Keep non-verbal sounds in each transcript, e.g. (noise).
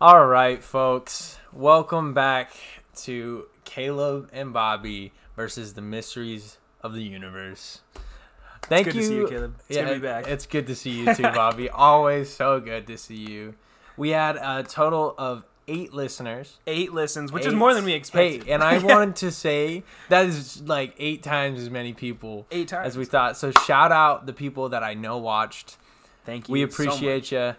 All right, folks. Welcome back to Caleb and Bobby versus the mysteries of the universe. Thank good you. to see you, Caleb. It's good to be back. It's good to see you too, (laughs) Bobby. Always so good to see you. We had a total of eight listeners. Eight listens, which is more than we expected. Hey, and I (laughs) wanted to say that is like eight times as many people Eight times. as we thought. So shout out the people that I know watched. Thank you. We so appreciate you.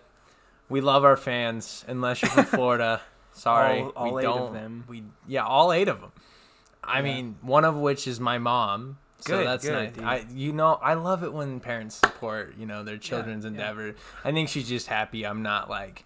We love our fans, unless you're from (laughs) Florida. Sorry, All- all we eight of don't. them. We yeah, all eight of them. I Yeah. mean, one of which is my mom. So Good, that's good, nice. I you know I love it when parents support you know their children's yeah. endeavor. I think she's just happy I'm not like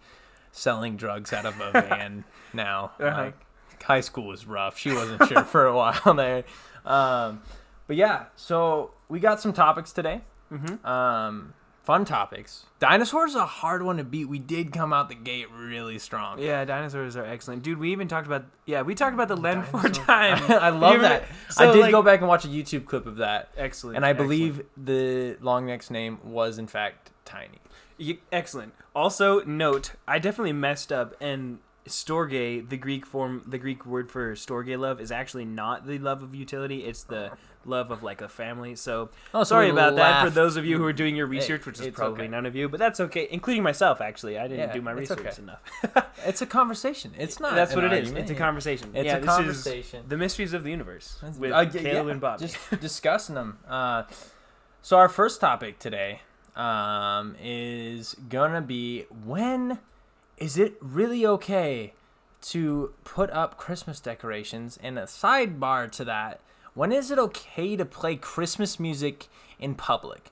selling drugs out of a (laughs) van now. Uh-huh. Like high school was rough. She wasn't sure for a (laughs) while there. Um, but yeah, so we got some topics today. Mhm. Um, fun topics. Dinosaurs are a hard one to beat. We did come out the gate really strong. Yeah, dinosaurs are excellent, dude. We even talked about yeah, we talked about the Land Before Time. (laughs) I love that. remember- I did like- go back and watch a YouTube clip of that, Excellent, and I excellent. believe the long neck's name was in fact Tiny. Excellent. Also, note I definitely messed up, and storge, the Greek form, the Greek word for storge love, is actually not the love of utility. It's the love of like a family. So Oh, so sorry about that for those of you who are doing your research, which is it's probably okay. none of you, but that's okay, including myself. Actually, I didn't Yeah, do my research okay. enough. (laughs) It's a conversation. It's not. That's what it is. argument. It's a Yeah. conversation. It's yeah, a this conversation. is the mysteries of the universe That's- with uh, y- Caleb yeah, and Bobby. Just discussing them. Uh, so our first topic today um, is gonna be when is it really okay to put up Christmas decorations? And a sidebar to that, when is it okay to play Christmas music in public?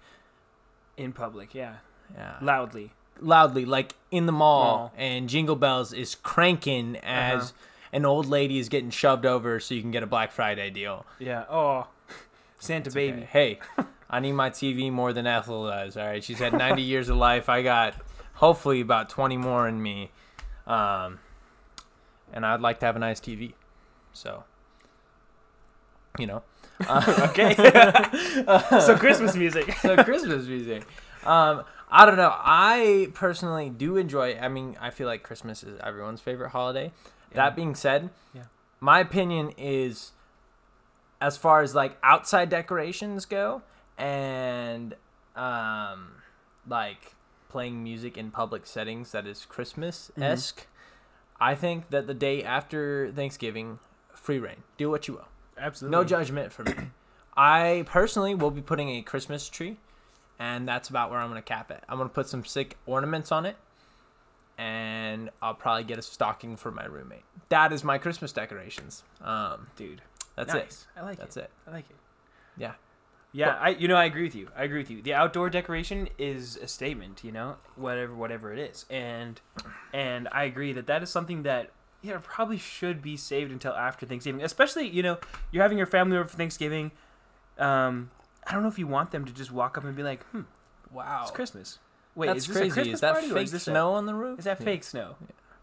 in public, yeah, Yeah. loudly. Loudly, like in the mall, and Jingle Bells is cranking as Uh-huh. an old lady is getting shoved over so you can get a Black Friday deal. Yeah. Oh, (laughs) Santa baby. Okay. Hey, (laughs) I need my TV more than Ethel does. All right, she's had 90 years of life. I got hopefully about 20 more in me, um, and I'd like to have a nice TV. So, you know, (laughs) (laughs) okay. (laughs) so Christmas music. so Christmas music. Um, I don't know. I personally do enjoy. I mean, I feel like Christmas is everyone's favorite holiday. Yeah. That being said, Yeah. my opinion is, as far as like outside decorations go, and um, like playing music in public settings that is Christmas esque, I think that the day after Thanksgiving, free reign, do what you will. Absolutely. No judgment for me. (clears throat) I personally will be putting a Christmas tree, and that's about where I'm gonna cap it. I'm gonna put some sick ornaments on it, and I'll probably get a stocking for my roommate. That is my Christmas decorations. Um, dude. that's nice. I like it. That's it. it. I like it. Yeah. Yeah, But- I you know I agree with you. I agree with you. The outdoor decoration is a statement, you know, whatever whatever it is, and and I agree that that is something that you know probably should be saved until after Thanksgiving. Especially you know you're having your family over for Thanksgiving. Um, I don't know if you want them to just walk up and be like, hmm, Wow. it's Christmas. Wait, that's is this crazy. a Christmas is that fake is snow on the roof? Is that Yeah. fake snow?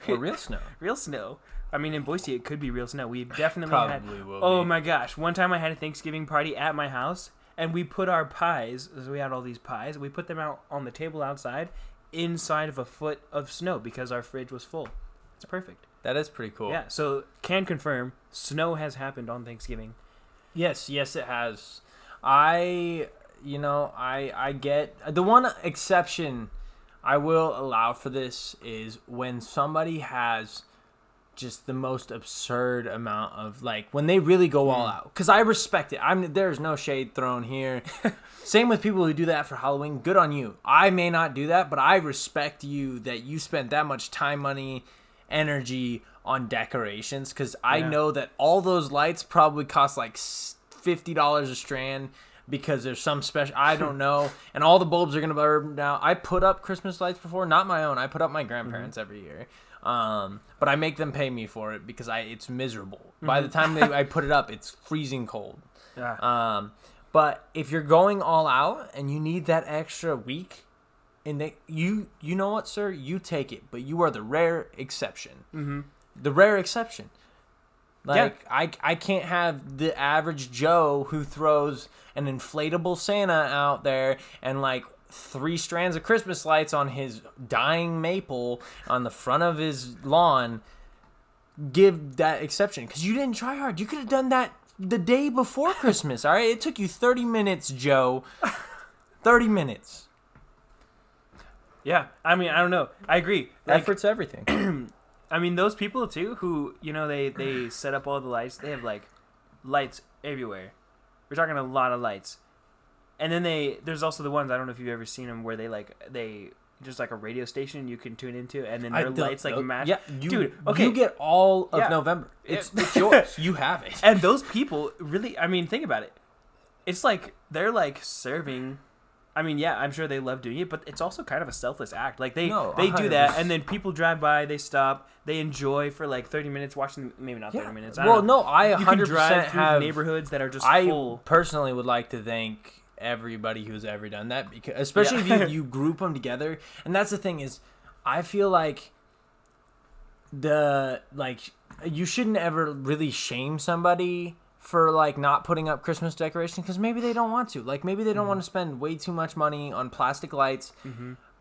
or real snow? (laughs) Real snow. I mean, in Boise, it could be real snow. We definitely had Probably will. Oh be. my gosh! One time I had a Thanksgiving party at my house, and we put our pies. So we had all these pies. We put them out on the table outside, inside of a foot of snow because our fridge was full. It's perfect. That is pretty cool. Yeah. So can confirm, snow has happened on Thanksgiving. Yes, yes, it has. I, you know, I I get the one exception I will allow for this is when somebody has just the most absurd amount of like when they really go all hmm. out. Because i respect it. I'm there's no shade thrown here. (laughs) Same with people who do that for halloween. Good on you. I may not do that but i respect you that you spent that much time money energy on decorations. Because i Yeah. know that all those lights probably cost like $50 a strand because there's some special i (laughs) don't know. And all the bulbs are gonna burn now i put up christmas lights before. Not my own. I put up my grandparents mm-hmm. every year um, but I make them pay me for it because I it's miserable. By the time they, I put it up, it's freezing cold. Yeah. Um, but if you're going all out and you need that extra week, and they, you you know what, sir, you take it. But you are the rare exception. mm-hmm. The rare exception. Like I I can't have the average Joe who throws an inflatable Santa out there and like three strands of Christmas lights on his dying maple on the front of his lawn, give that exception because you didn't try hard. You could have done that the day before (laughs) Christmas. All right, it took you thirty minutes, Joe. Thirty minutes. Yeah, I mean, I don't know. I agree. Like, Effort's everything. (clears throat) I mean, those people too who you know they they set up all the lights. They have like lights everywhere. We're talking a lot of lights, and then they there's also the ones I don't know if you've ever seen them where they like they just like a radio station you can tune into, and then their lights like match. Yeah, you, Dude, okay. You get all of Yeah. November. It's, Yeah. (laughs) it's yours. You have it. and those people really i mean think about it it's like they're like serving i mean yeah i'm sure they love doing it but it's also kind of a selfless act like they No, they do that and then people drive by they stop they enjoy for like 30 minutes watching maybe not 30 minutes I well, know. no, I 100 drive have. neighborhoods that are just I full personally would like to thank everybody who's ever done that because, especially Yeah. if you, you group them together. And that's the thing is, I feel like the like you shouldn't ever really shame somebody for like not putting up Christmas decorations because maybe they don't want to. Like maybe they don't Mm-hmm. want to spend way too much money on plastic lights.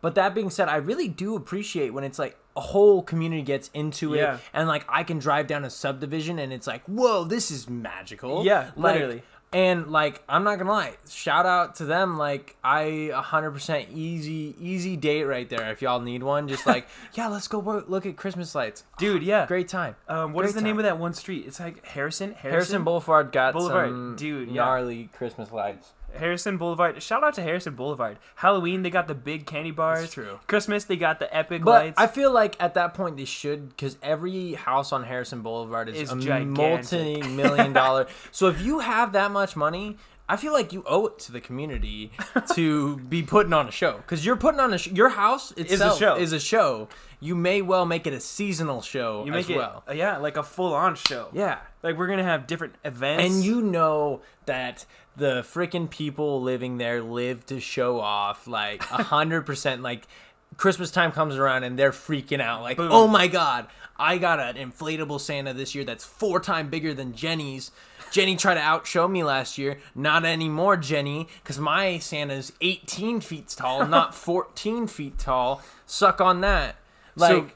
But that being said, I really do appreciate when it's like a whole community gets into it, Yeah. and like I can drive down a subdivision and it's like, whoa, this is magical. Yeah, Like, literally. And like I'm not gonna lie, shout out to them. Like I 100% easy easy date right there. If y'all need one, just like (laughs) yeah, let's go work, look at Christmas lights. dude yeah Great time. um, what is Great the name of that one street it's like harrison harrison, Harrison Boulevard got Boulevard, some dude, yeah. gnarly Christmas lights. Harrison Boulevard. Shout out to Harrison Boulevard. Halloween, they got the big candy bars. true. Christmas, they got the epic But lights. I feel like at that point they should, because every house on Harrison Boulevard is Is a gigantic. multi-million (laughs) dollar. so if you have that much money, I feel like you owe it to the community (laughs) to be putting on a show. Because you're putting on a sh- your house itself is a show. is a show. You may well make it a seasonal show you as it, well. yeah, like a full-on show. Yeah. Like we're gonna have different events. And you know that the freaking people living there live to show off like a (laughs) hundred percent like Christmas time comes around and they're freaking out like Boom. oh my god I got an inflatable Santa this year that's four times bigger than Jenny's. Jenny tried to outshow me last year. Not anymore, Jenny, because my Santa's 18 feet tall, (laughs) not 14 feet tall. Suck on that. Like, So-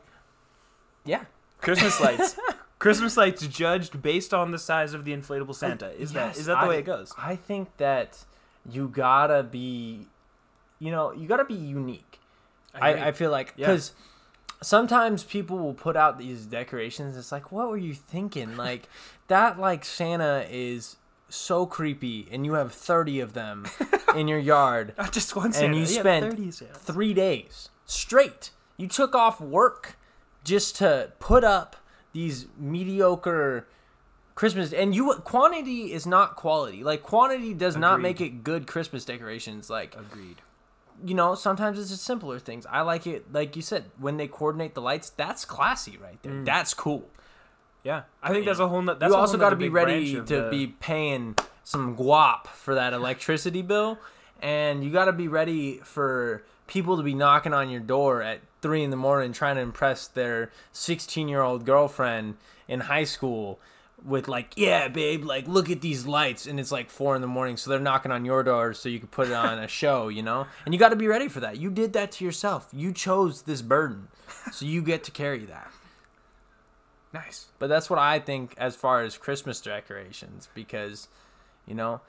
yeah. Christmas lights. (laughs) Christmas lights judged based on the size of the inflatable Santa. Oh, is that Yes, is that the I- way it goes? I think that you gotta be, you know, you gotta be unique. I. I, I feel like Yeah. because sometimes people will put out these decorations. It's like, what were you thinking? (laughs) Like that, like Santa is so creepy, and you have thirty of them (laughs) in your yard, Not just one Santa. And you yeah, spent 30 three days straight. You took off work just to put up these mediocre Christmas and you quantity is not quality. Like quantity does not make it good Christmas decorations. Like Agreed. you know, sometimes it's just simpler things. I like it, like you said, when they coordinate the lights. That's classy right there. Mm. That's cool. Yeah, I think that's a whole. no- That's you also got to be ready to the- be paying some guap for that electricity bill, and you got to be ready for people to be knocking on your door at three in the morning trying to impress their 16 year old girlfriend in high school with like yeah babe like look at these lights. And it's like four in the morning so they're knocking on your door so you can put it on a show you know? And you got to be ready for that. You did that to yourself. You chose this burden so you get to carry that. Nice. but that's what I think as far as Christmas decorations because, you know,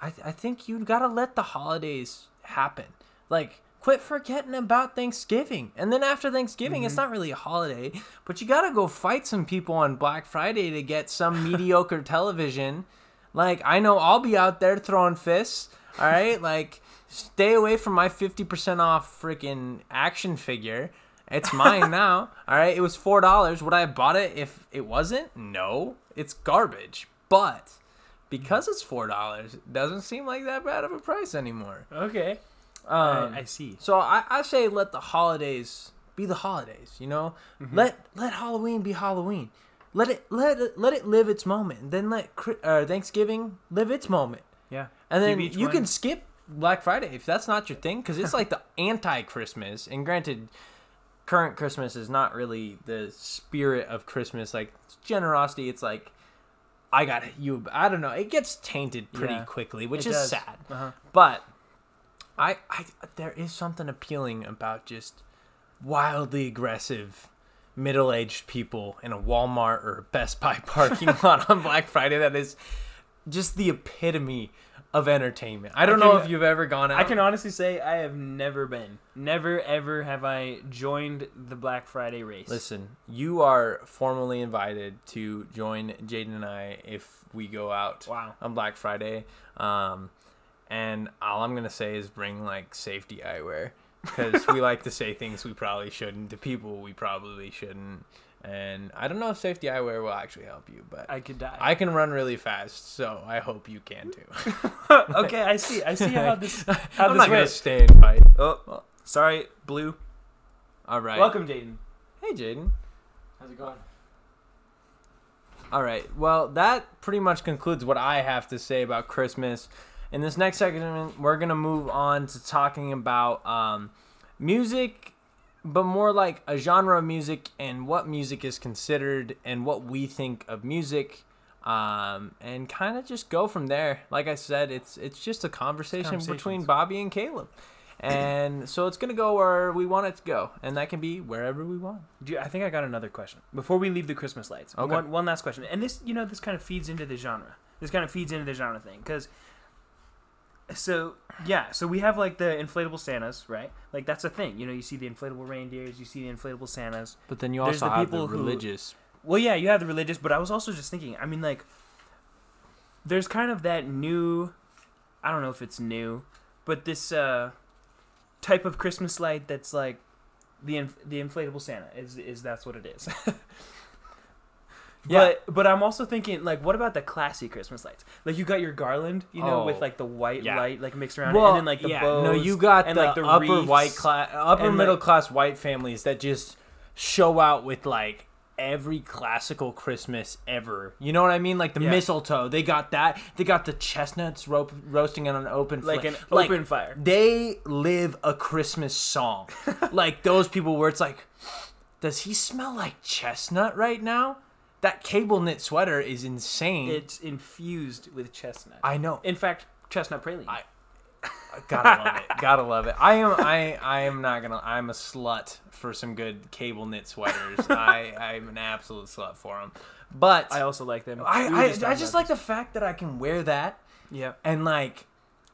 I I think you gotta let the holidays happen. Like, quit forgetting about Thanksgiving. And then after Thanksgiving, it's mm-hmm. not really a holiday, but you gotta go fight some people on Black Friday to get some mediocre (laughs) television. Like, I know I'll be out there throwing fists. All right, like, stay away from my fifty percent off freaking action figure. It's mine (laughs) now. All right, it was four dollars. Would I have bought it if it wasn't? No, it's garbage. But because it's four dollars, it doesn't seem like that bad of a price anymore. Okay. Um, I, I see. so I, I say let the holidays be the holidays. You know, Mm-hmm. let let Halloween be Halloween. Let it let it, let it live its moment. And then let uh, Thanksgiving live its moment. Yeah. And then you one- can skip Black Friday if that's not your thing, because it's like the (laughs) anti-Christmas. And granted, current Christmas is not really the spirit of Christmas. Like generosity, it's like I got you. I don't know. It gets tainted pretty Yeah, quickly, which is does. sad. Uh-huh. But I, I there is something appealing about just wildly aggressive middle-aged people in a Walmart or Best Buy (laughs) parking (laughs) lot on Black Friday that is just the epitome of entertainment. I don't I know if you've ever gone out. I can honestly say I have never been, never ever have I joined the Black Friday race. Listen, you are formally invited to join Jaden and I if we go out Wow. on Black Friday. Um, and all I'm gonna say is bring like safety eyewear because we like to say things we probably shouldn't to people we probably shouldn't. And I don't know if safety eyewear will actually help you, but I could die. I can run really fast, so I hope you can too. (laughs) okay, I see. I see how this (laughs) how I'm this not gonna works. stay and fight. Oh, oh, sorry, Blue. All right. Welcome, Jaden. Hey, Jaden. How's it going? All right. Well, that pretty much concludes what I have to say about Christmas. In this next segment, we're gonna move on to talking about um, music, but more like a genre of music and what music is considered and what we think of music, um, and kind of just go from there. Like I said, it's it's just a conversation between Bobby and Caleb. And so it's gonna go where we want it to go, and that can be wherever we want. Do you, I think I got another question before we leave the Christmas lights. Okay. One, one last question, and this, you know, this kind of feeds into the genre. This kind of feeds into the genre thing, because. So yeah, so we have like the inflatable Santas, right? Like that's a thing. You know, you see the inflatable reindeers, you see the inflatable Santas. But then you There's also the have the people who- religious Well, yeah, you have the religious, but I was also just thinking. I mean, like, there's kind of that new. I don't know if it's new, but this uh, type of Christmas light that's like the inf- the inflatable Santa is is that's what it is. (laughs) Yeah. But but I'm also thinking like, what about the classy Christmas lights? Like you got your garland, you know, with Oh, like the white yeah. light like mixed around it, and then like the yeah, bows. no, you got and, the, like, the upper wreaths white class, upper middle like- class white families that just show out with like every classical Christmas ever. You know what I mean? Like the Yeah. mistletoe, they got that. They got the chestnuts ro- roasting on an open like an Like, open fire. They live a Christmas song. (laughs) like those people where it's like, does he smell like chestnut right now? That cable knit sweater is insane. It's infused with chestnut. I know. In fact, chestnut praline. I- (laughs) Gotta love it. Gotta love it. I am. I. I am not gonna. I'm a slut for some good cable knit sweaters. (laughs) I. I'm an absolute slut for them. But I I. also like them. I. We were I, just like the fact that I can wear that. Yeah. and like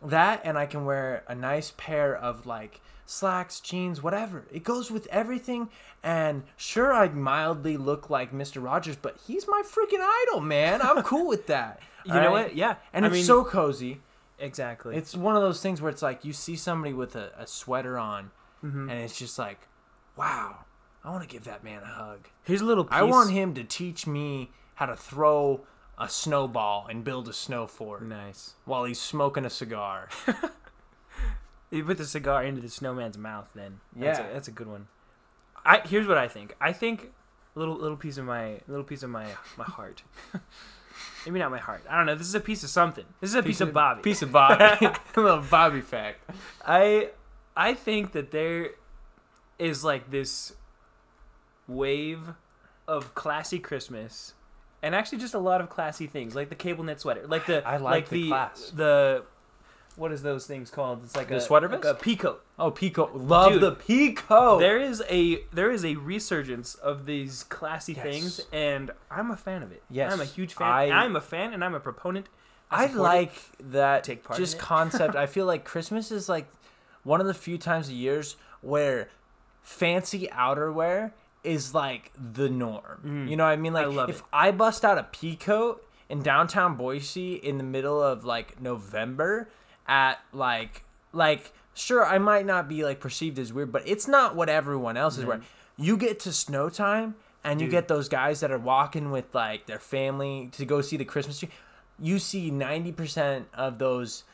that, and I can wear a nice pair of like slacks, jeans, whatever. It goes with everything. And sure, I mildly look like Mr. Rogers, but he's my freaking idol, man. I'm cool with that. (laughs) You know what? Yeah. And I it's mean, so cozy. exactly. It's one of those things where it's like you see somebody with a, a sweater on, Mhm. and it's just like, wow, I want to give that man a hug. Here's a little piece. I want him to teach me how to throw a snowball and build a snow fort Nice. while he's smoking a cigar. (laughs) You put the cigar into the snowman's mouth. Then that's Yeah. a, that's a good one. I here's what I think. I think a little little piece of my little piece of my my heart. (laughs) Maybe not my heart. I don't know. This is a piece of something. This is a piece, of Bobby. Piece of Bobby. a (laughs) (laughs) little Bobby fact. I I think that there is like this wave of classy Christmas and actually just a lot of classy things like the cable knit sweater like the I like the the class. the what is those things called it's like The a sweater like vest? a peacoat Oh, peacoat! Love Dude, the peacoat. there is a there is a resurgence of these classy Yes. things and I'm a fan of it Yes, I'm a huge fan I- I'm a fan and I'm a proponent I it. like that Take part just concept. I (laughs) feel like Christmas is like one of the few times a years where fancy outerwear is like the norm. Mm. You know what I mean? I Like love if it. I bust out a peacoat in downtown Boise in the middle of like November at like like sure I might not be like perceived as weird, but it's not what everyone else is Mhm. wearing. You get to snow time and you get those guys that are walking with like their family to go see the Christmas tree. You see 90% of those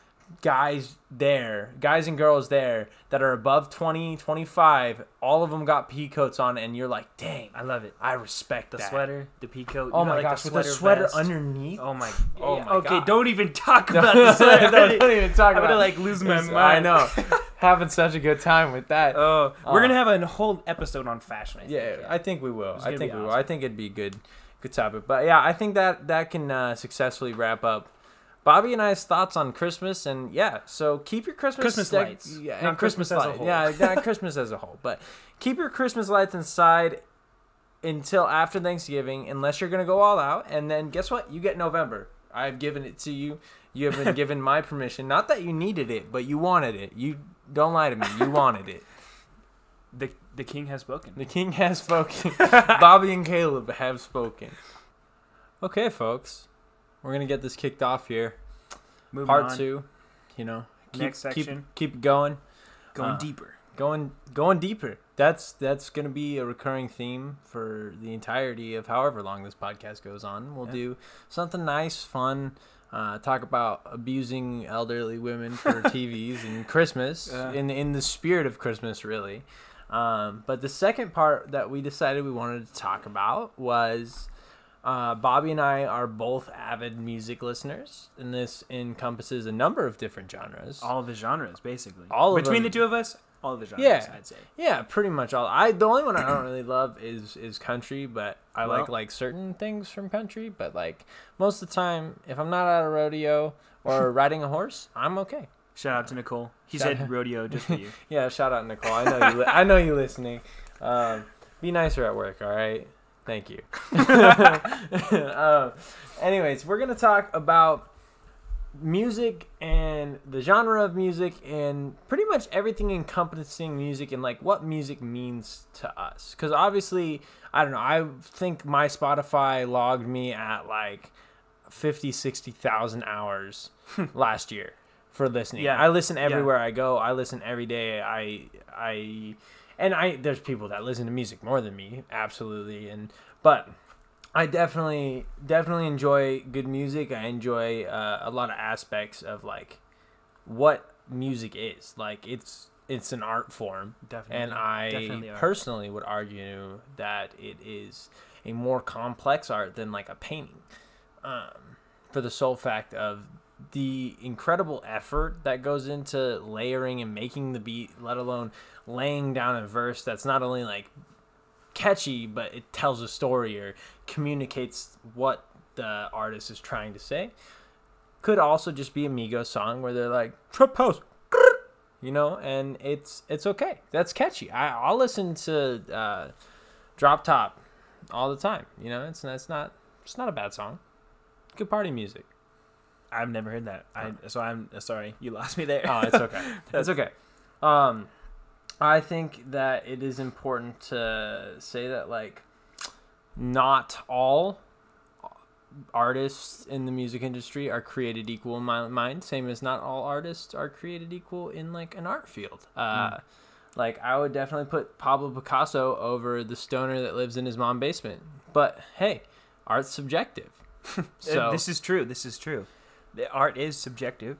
guys there, guys and girls there that are above 20, 25, all of them got pea coats on and you're like, "Dang, I love it I respect the that." sweater the peacoat Oh you know, my like gosh, the with the sweater vest. underneath. Oh my! Oh yeah, my okay, God. don't even talk (laughs) about the sweater. don't, even talk I'm about gonna it. like lose my mind. I know. (laughs) Having such a good time with that. Oh, we're Uh, gonna have a whole episode on fashion. I think, yeah, I think we will. I think we will. I think it'd be a good, good topic. But yeah, I think that that can uh, successfully wrap up Bobby and I's thoughts on Christmas, and yeah, so keep your Christmas Christmas dec- lights, yeah, not and Christmas, Christmas as a lights, whole. yeah, (laughs) not Christmas as a whole, but keep your Christmas lights inside until after Thanksgiving, unless you're gonna go all out, and then guess what? You get November. I've given it to you. You have been (laughs) given my permission. Not that you needed it, but you wanted it. You don't lie to me. You wanted it. The the king has spoken. The king has spoken. (laughs) Bobby and Caleb have spoken. Okay, folks, we're gonna get this kicked off here. Moving Part on, two. You know, keep, Next keep- section. Keep, it going. going uh, deeper. Going going deeper. That's that's gonna be a recurring theme for the entirety of however long this podcast goes on. We'll Yeah. do something nice, fun. Uh, talk about abusing elderly women for (laughs) TVs and Christmas Yeah. in in the spirit of Christmas, really. Um, but the second part that we decided we wanted to talk about was uh, Bobby and I are both avid music listeners, and this encompasses a number of different genres. All the genres, basically. All of between the two of us, all the genres. Yeah. I'd say. Yeah, pretty much all. I the only one I don't really love is is country, but I like Well- like certain things from country. But like most of the time, if I'm not at a rodeo or (laughs) riding a horse, I'm okay. Shout out to Nicole. He Shout said out- rodeo just for you. (laughs) Yeah, shout out to Nicole. I know you. Li- I know you listening. Um, be nicer at work. All right. Thank you. (laughs) (laughs) um, anyways, we're gonna talk about music and the genre of music and pretty much everything encompassing music and like what music means to us. Because obviously, I don't know. I think my Spotify logged me at like 50, 60,000 hours (laughs) last year for listening. Yeah. I listen everywhere I go. I listen every day. I I and I there's people that listen to music more than me, absolutely. And but I definitely definitely enjoy good music. I enjoy uh, a lot of aspects of like what music is. Like it's it's an art form, Definitely. and I Definitely personally would argue that it is a more complex art than like a painting. Um, for the sole fact of the incredible effort that goes into layering and making the beat, let alone laying down a verse that's not only like catchy, but it tells a story or communicates what the artist is trying to say. Could also just be a Migos song where they're like trip house, (laughs) you know, and it's it's okay. That's catchy. I I'll listen to uh, Drop Top all the time. You know, it's it's not it's not a bad song. Good party music. I've never heard that. I so I'm sorry. You lost me there. Oh, it's okay. (laughs) it's okay. Um, I think that it is important to say that like not all artists in the music industry are created equal in my mind. Same as not all artists are created equal in like an art field. Uh, Like I would definitely put Pablo Picasso over the stoner that lives in his mom basement. But hey, art's subjective. (laughs) So this is true. This is true. The art is subjective.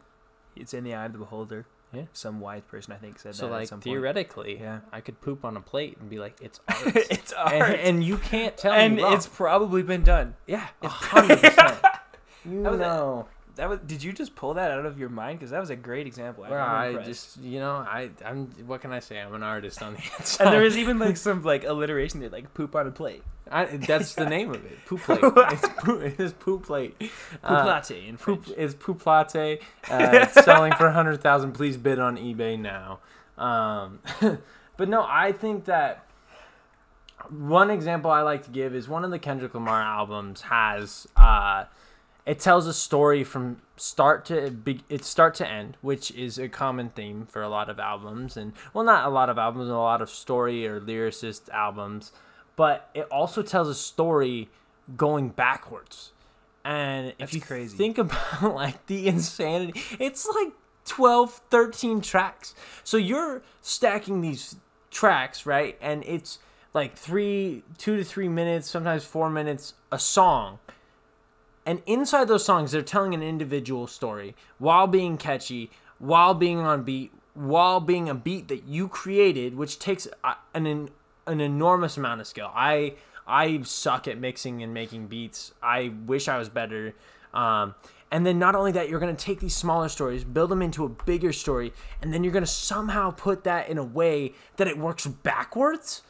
It's in the eye of the beholder. Yeah. Some wise person I think said so that. at like some point. theoretically, Yeah. I could poop on a plate and be like, it's (laughs) art. it's art. and, and you can't tell and me it's probably been done. yeah, a hundred percent. (laughs) You That was a- know, That was. Did you just pull that out of your mind? Because that was a great example. I'm Well, I just you know I I'm what can I say? I'm an artist on the (laughs) inside. And there was even like some like alliteration there, like poop on a plate. I, that's the name of it. (laughs) Poop plate. it's poop. It's poop plate. Poop Uh, latte in Poop French. is poop latte. Uh, it's (laughs) selling for a hundred thousand. Please bid on eBay now. Um, but no, I think that one example I like to give is one of the Kendrick Lamar albums has uh, it tells a story from start to be, it's start to end, which is a common theme for a lot of albums, and well, not a lot of albums, a lot of story or lyricist albums, but it also tells a story going backwards. And if That's you crazy. think (laughs) about like the insanity, it's like 12, 13 tracks. So you're stacking these tracks, right? And it's like three, two to three minutes, sometimes four minutes a song. And inside those songs, they're telling an individual story while being catchy, while being on beat, while being a beat that you created, which takes an an, enormous amount of skill. I I suck at mixing and making beats. I wish I was better. Um, and then not only that, you're gonna take these smaller stories, build them into a bigger story, and then you're gonna somehow put that in a way that it works backwards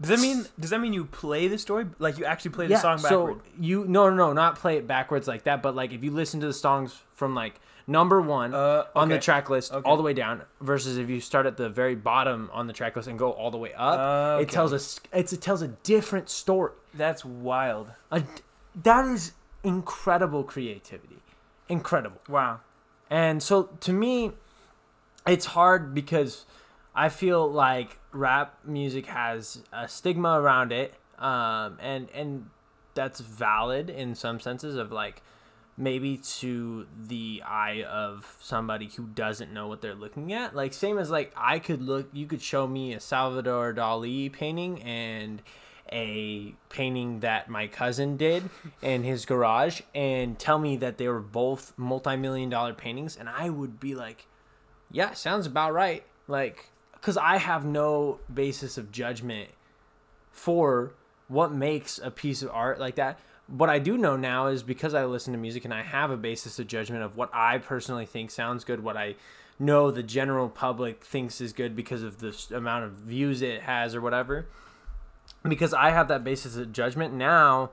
Does that mean does that mean you play the story like you actually play the song backward? So you no no no not play it backwards like that, but like if you listen to the songs from like number one Uh, on the track list Okay. all the way down versus if you start at the very bottom on the track list and go all the way up, Uh, it tells us it's it tells a different story. That's wild. A, that is incredible creativity, incredible. Wow. And so to me, it's hard because I feel like rap music has a stigma around it, um, and and that's valid in some senses of like maybe to the eye of somebody who doesn't know what they're looking at. Like same as like I could look, you could show me a Salvador Dali painting and a painting that my cousin did (laughs) in his garage and tell me that they were both multi-million dollar paintings and I would be like yeah sounds about right like cuz I have no basis of judgment for what makes a piece of art like that. What I do know now is because I listen to music and I have a basis of judgment of what I personally think sounds good what I know the general public thinks is good because of the amount of views it has or whatever. Because I have that basis of judgment now,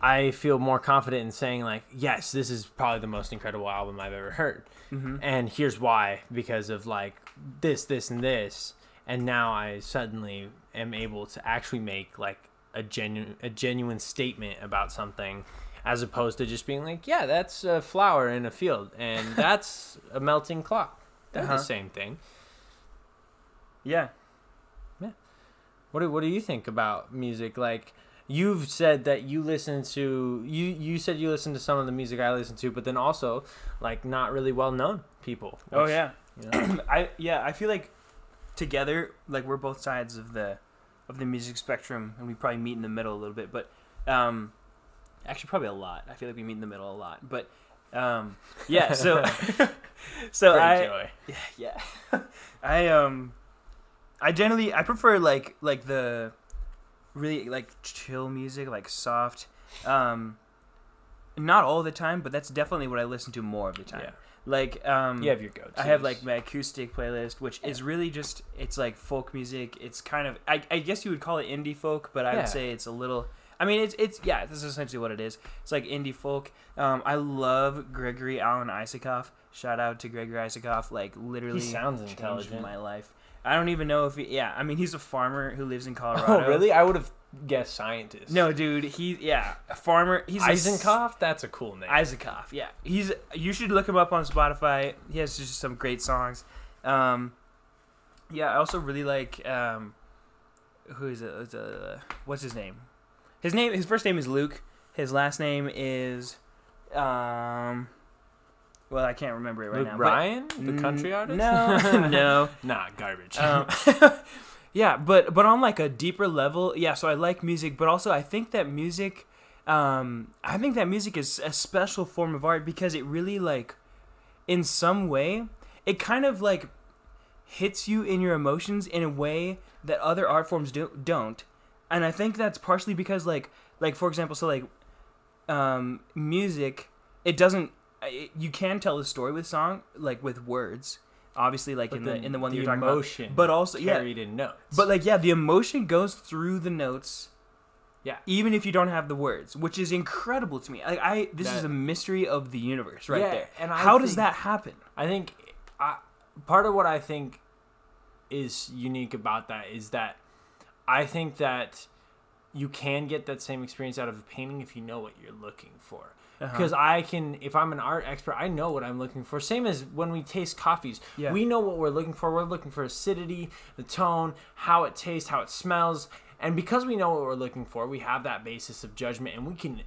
I feel more confident in saying like, yes, this is probably the most incredible album I've ever heard, Mm-hmm. and here's why because of like this, this, and this, and now I suddenly am able to actually make like a genuine a genuine statement about something. As opposed to just being like, yeah, that's a flower in a field, and (laughs) that's a melting clock. They're Uh-huh. the same thing. Yeah. Yeah. What do, what do you think about music? Like you've said that you listen to you you said you listen to some of the music I listen to, but then also like not really well known people. Oh yeah. You (clears throat) know, I yeah, I feel like together, like we're both sides of the of the music spectrum, and we probably meet in the middle a little bit. But um, actually, probably a lot. I feel like we meet in the middle a lot. But um, yeah. So (laughs) so great I joy. yeah, (laughs) I um, I generally I prefer like like the really like chill music, like soft. Um, not all the time, but that's definitely what I listen to more of the time. Yeah. Like um, You have your go. I have like my acoustic playlist, which is really just it's like folk music. It's kind of I, I guess you would call it indie folk, but I Yeah. would say it's a little. I mean, it's it's yeah, this is essentially what it is. It's like indie folk. Um, I love Gregory Alan Isakov. Shout out to Gregory Isakov. Like literally, sounds changed intelligent. my life. I don't even know if he. Yeah, I mean, he's a farmer who lives in (laughs) Oh Colorado. really? I would have guessed scientist. No, dude. He yeah, a farmer. He's a Eisenkopf. That's a cool name. Isakov, yeah. He's you should look him up on Spotify. He has just some great songs. Um, yeah, I also really like um, who is it? It's, uh, what's his name? His name. His first name is Luke. His last name is um. Well, I can't remember it right Luke now. Bryan, the country artist. No, (laughs) no. nah, garbage. Um, (laughs) (laughs) yeah, but but on like a deeper level, yeah. So I like music, but also I think that music, um, I think that music is a special form of art because it really like, in some way, it kind of like hits you in your emotions in a way that other art forms do, don't, and I think that's partially because like like for example, so like, um, music, it doesn't. It, you can tell a story with song like with words obviously like But in the, then in the one that you're talking emotion about but also yeah carried in notes. but like yeah, the emotion goes through the notes. Yeah. Even if you don't have the words, which is incredible to me. Like I this is a mystery of the universe right Yeah, there. and I How does that happen? I think I, part of what I think is unique about that is that I think that you can get that same experience out of a painting if you know what you're looking for. Uh-huh. Because I can, if I'm an art expert, I know what I'm looking for. Same as when we taste coffees, Yeah. we know what we're looking for. We're looking for acidity, the tone, how it tastes, how it smells, and because we know what we're looking for, we have that basis of judgment, and we can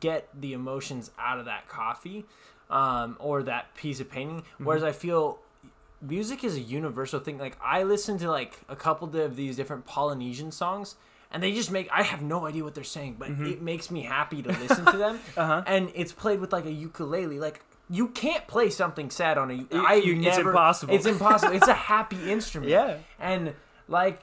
get the emotions out of that coffee um, or that piece of painting. Mm-hmm. Whereas I feel music is a universal thing. Like I listen to like a couple of these different Polynesian songs, and they just make I have no idea what they're saying, but it makes me happy to listen to them. Mm-hmm. (laughs) Uh-huh. And it's played with like a ukulele. Like you can't play something sad on a ukulele. you- it's impossible. It's impossible. it's a (laughs) happy instrument. Yeah. And like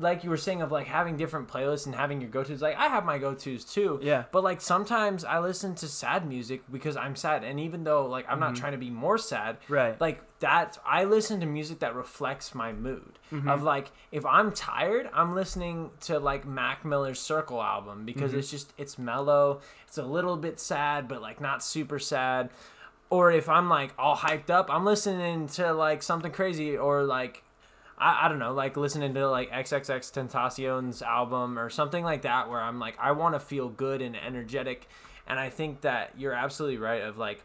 like you were saying of like having different playlists and having your go-to's like i have my go-to's too Yeah. but like sometimes i listen to sad music because i'm sad and even though like i'm not Mhm. trying to be more sad Right. like that i listen to music that reflects my mood Mhm. of like if i'm tired i'm listening to like mac miller's circle album because Mhm. it's just it's mellow it's a little bit sad but like not super sad or if i'm like all hyped up i'm listening to like something crazy or like I, I don't know, like listening to like XXXTentacion's album or something like that, where I'm like, I want to feel good and energetic. And I think that you're absolutely right of like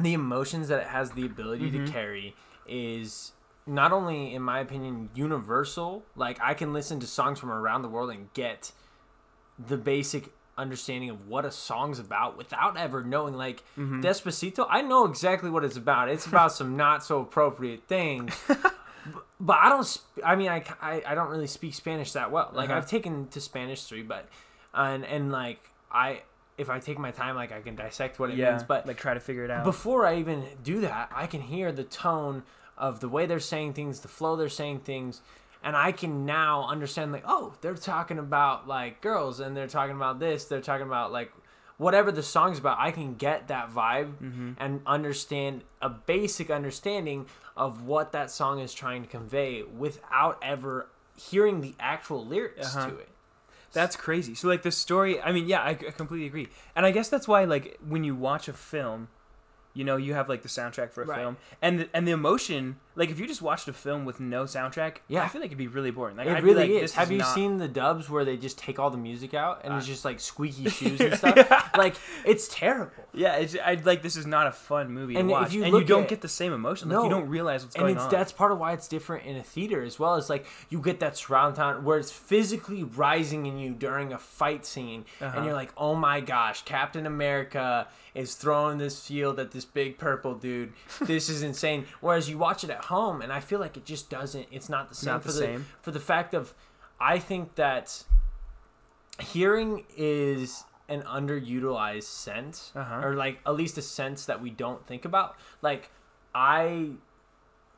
the emotions that it has the ability Mhm. to carry is not only, in my opinion, universal. Like I can listen to songs from around the world and get the basic understanding of what a song's about without ever knowing like Mhm. Despacito, I know exactly what it's about. It's about some not so appropriate things. (laughs) But I don't. Sp- I mean, I, I, I don't really speak Spanish that well. Like Uh-huh. I've taken to Spanish three, but and and like I, if I take my time, like I can dissect what it yeah. means. But like try to figure it out. before I even do that, I can hear the tone of the way they're saying things, the flow they're saying things, and I can now understand like, oh, they're talking about like girls and they're talking about this, they're talking about like whatever the song's about. I can get that vibe Mhm. and understand a basic understanding of what that song is trying to convey without ever hearing the actual lyrics Uh-huh. to it. That's crazy. So like the story, I mean, yeah, I, I completely agree. And I guess that's why like when you watch a film, you know, you have like the soundtrack for a Right. film, and the, and the emotion. Like if you just watched a film with no soundtrack, Yeah. I feel like it'd be really boring. Like it I'd really like, is. This Have you not- seen the dubs where they just take all the music out and it's Uh, just like squeaky (laughs) shoes and stuff? Like it's terrible. Yeah, it's, I'd like this is not a fun movie And to if watch, you and you don't at- get the same emotion. Like No. you don't realize what's and going it's on. that's part of why it's different in a theater as well. It's like you get that surround sound where it's physically rising in you during a fight scene, Uh-huh. and you're like, "Oh my gosh, Captain America is throwing this shield at this big purple dude. This is (laughs) insane." Whereas you watch it at home, and I feel like it just doesn't. It's not the same Not for the the for the fact of, I think that hearing is an underutilized sense Uh-huh. or like at least a sense that we don't think about like i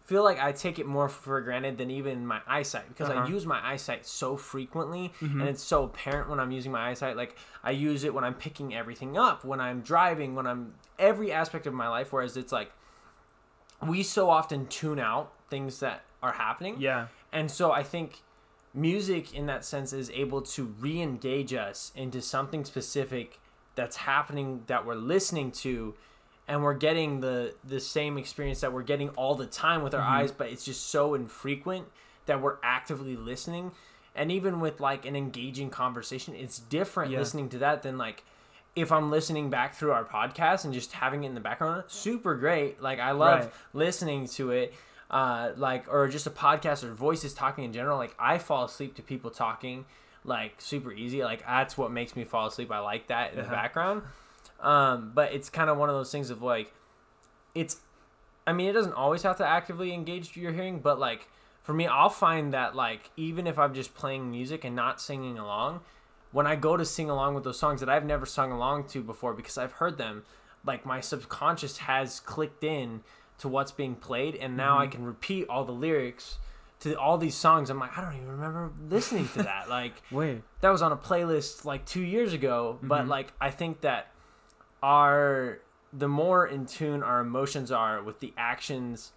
feel like i take it more for granted than even my eyesight because i Uh-huh. use my eyesight so frequently Mhm. and it's so apparent when i'm using my eyesight like i use it when i'm picking everything up when i'm driving when i'm every aspect of my life whereas it's like we so often tune out things that are happening yeah, and so I think music in that sense is able to re-engage us into something specific that's happening that we're listening to and we're getting the the same experience that we're getting all the time with our Mhm. eyes but it's just so infrequent that we're actively listening and even with like an engaging conversation it's different Yeah. listening to that than like if I'm listening back through our podcast and just having it in the background, super great. Like I love Right. listening to it. Uh, like or just a podcast or voices talking in general. Like I fall asleep to people talking like super easy. Like that's what makes me fall asleep. I like that in the Uh-huh. background. Um, but it's kind of one of those things of like, it's. I mean, it doesn't always have to actively engage your hearing, but like for me, I'll find that like even if I'm just playing music and not singing along, when I go to sing along with those songs that I've never sung along to before because I've heard them, like my subconscious has clicked in to what's being played, and now I Mhm. can repeat all the lyrics to all these songs. I'm like, I don't even remember listening to that. (laughs) like wait, that was on a playlist like two years ago, but Mhm. like I think that our the more in tune our emotions are with the actions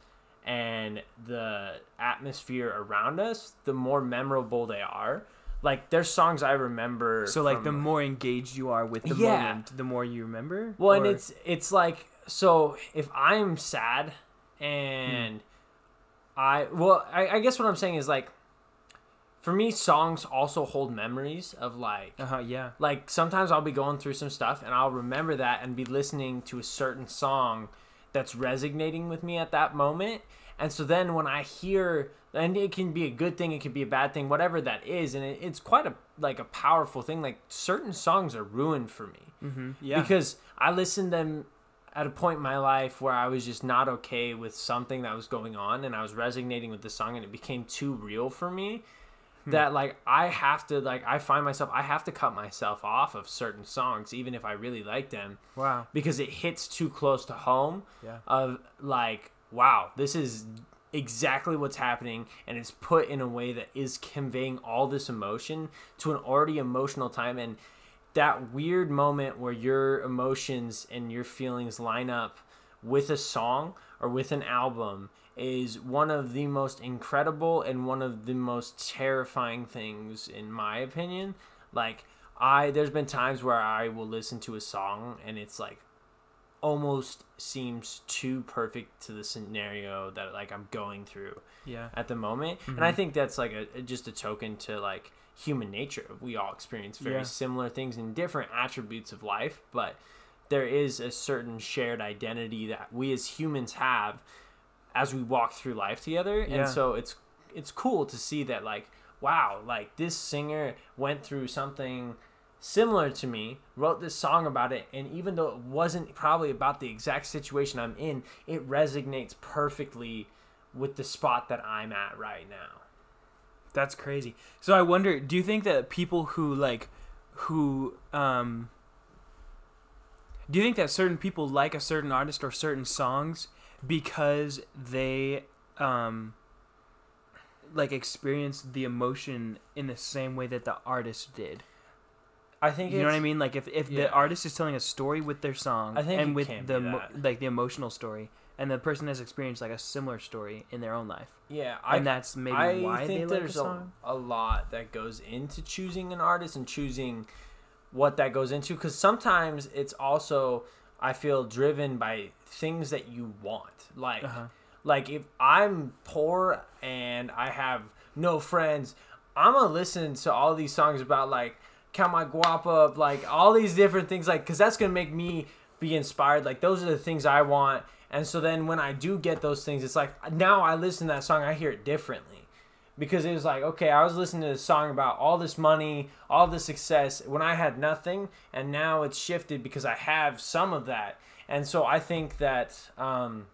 and the atmosphere around us, the more memorable they are. Like there's songs I remember. so like the more engaged you are with the Yeah. moment, the more you remember. well, and it's it's like so if I'm sad and I well I, I guess what I'm saying is like for me songs also hold memories of like uh-huh, yeah, like sometimes I'll be going through some stuff and I'll remember that and be listening to a certain song that's resonating with me at that moment. And so then when I hear and it can be a good thing, it can be a bad thing, whatever that is, and it, it's quite a like a powerful thing. Like certain songs are ruined for me mm-hmm. yeah, because I listened them at a point in my life where I was just not okay with something that was going on, and I was resonating with the song, and it became too real for me. Hmm. That like I have to like I find myself I have to cut myself off of certain songs even if I really like them wow, because it hits too close to home yeah, of like wow this is exactly what's happening and it's put in a way that is conveying all this emotion to an already emotional time and that weird moment where your emotions and your feelings line up with a song or with an album is one of the most incredible and one of the most terrifying things in my opinion. Like i there's been times where i will listen to a song and it's like almost seems too perfect to the scenario that like i'm going through Yeah. at the moment and i mm-hmm. think that's like a just a token to like human nature we all experience very Yeah. similar things in different attributes of life but there is a certain shared identity that we as humans have as we walk through life together Yeah. and so it's it's cool to see that like wow like this singer went through something similar to me wrote this song about it and even though it wasn't probably about the exact situation i'm in it resonates perfectly with the spot that i'm at right now That's crazy. So I wonder, do you think that people who like who um do you think that certain people like a certain artist or certain songs because they um like experience the emotion in the same way that the artist did? I think You know what I mean? Like if, if yeah. the artist is telling a story with their song I think and with the that. like the emotional story and the person has experienced like a similar story in their own life. yeah i and that's maybe I why think they like a song. a, a lot that goes into choosing an artist and choosing what that goes into because sometimes it's also I feel driven by things that you want like Uh-huh. like if I'm poor and I have no friends I'm gonna listen to all these songs about like count my guapa like all these different things like because that's gonna make me be inspired like those are the things I want. And so then when I do get those things it's like now I listen to that song I hear it differently. Because it was like okay i was listening to this song about all this money all this success when i had nothing and now it's shifted because i have some of that. And so i think that um,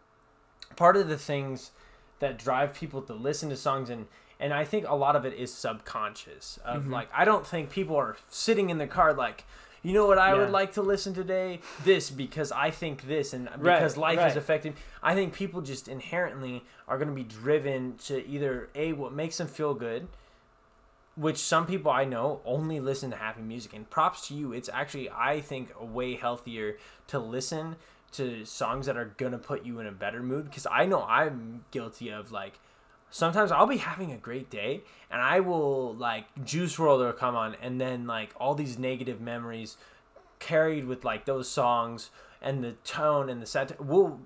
part of the things that drive people to listen to songs and and i think a lot of it is subconscious of Mhm. like i don't think people are sitting in the car like you know what I would like to listen today? This because I think this and Right, because life right. is affecting. I think people just inherently are going to be driven to either a what makes them feel good, which some people I know only listen to happy music. And props to you. It's actually I think way healthier to listen to songs that are gonna put you in a better mood because I know I'm guilty of like sometimes I'll be having a great day and I will like Juice WRLD come on and then like all these negative memories carried with like those songs and the tone and the set will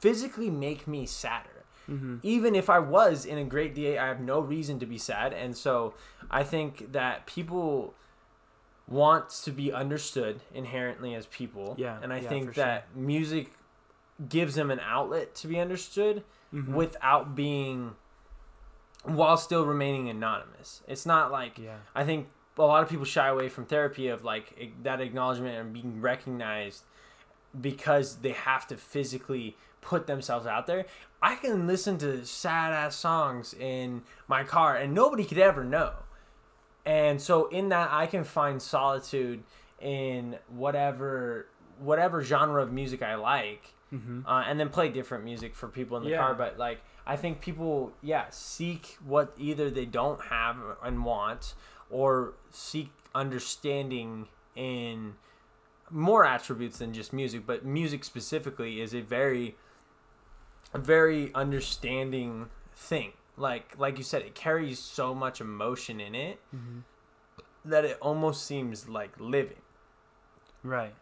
physically make me sadder. Mm-hmm. Even if I was in a great day, I have no reason to be sad. And so I think that people want to be understood inherently as people. Yeah, And I yeah, think for sure. that music gives them an outlet to be understood Mm-hmm. without being while still remaining anonymous. It's not like yeah. I think a lot of people shy away from therapy of like that acknowledgement and being recognized because they have to physically put themselves out there. I can listen to sad ass songs in my car and nobody could ever know. And so in that I can find solitude in whatever whatever genre of music I like Mm-hmm. uh, and then play different music for people in the Yeah. car. But like, I think people, yeah, seek what either they don't have and want, or seek understanding in more attributes than just music. But music specifically is a very, very understanding thing. Like, like you said, it carries so much emotion in it Mm-hmm. that it almost seems like living. Right.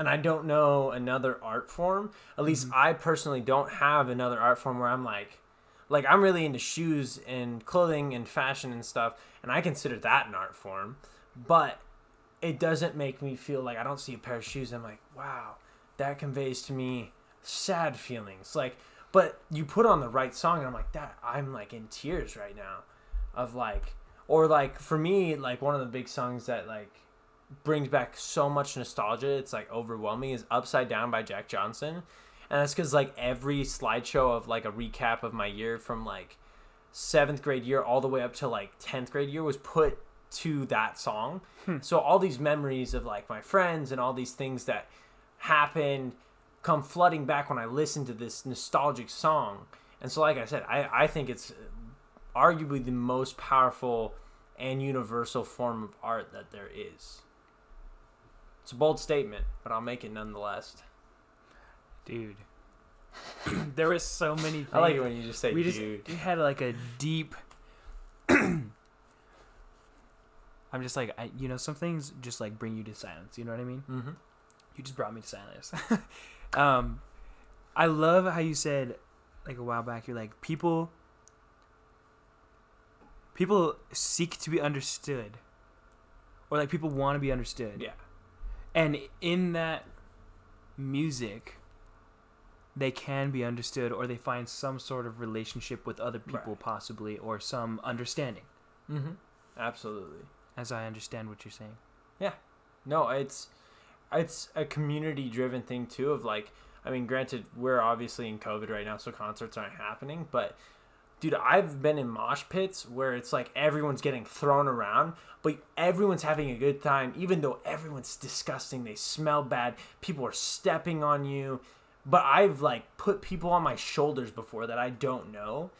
And I don't know another art form. At least Mhm. I personally don't have another art form where I'm like, like I'm really into shoes and clothing and fashion and stuff, and I consider that an art form. But it doesn't make me feel like I don't see a pair of shoes. I'm like, wow, that conveys to me sad feelings. Like, but you put on the right song, and I'm like, that I'm like in tears right now, of like, or like for me, like one of the big songs that like brings back so much nostalgia. It's like overwhelming. Is Upside Down by Jack Johnson, and that's because like every slideshow of like a recap of my year from like seventh grade year all the way up to like tenth grade year was put to that song. Hmm. So all these memories of like my friends and all these things that happened come flooding back when I listen to this nostalgic song. And so, like I said, I, I think it's arguably the most powerful and universal form of art that there is. It's a bold statement, but I'll make it nonetheless. dude. (clears throat) there was so many. Things. I like it when you just say we just dude. we had like a deep. (clears throat) I'm just like I, you know, some things just like bring you to silence. You know what I mean? Mm-hmm. You just brought me to silence. (laughs) um, I love how you said, like a while back, you're like people. People seek to be understood, or like people want to be understood. Yeah. And in that music, they can be understood, or they find some sort of relationship with other people, Right. possibly, or some understanding. Mm-hmm. Absolutely. As I understand what you're saying. Yeah. No, it's it's a community driven thing too of like I mean granted we're obviously in COVID right now so concerts aren't happening but dude I've been in mosh pits where it's like everyone's getting thrown around but everyone's having a good time even though everyone's disgusting they smell bad people are stepping on you but I've like put people on my shoulders before that I don't know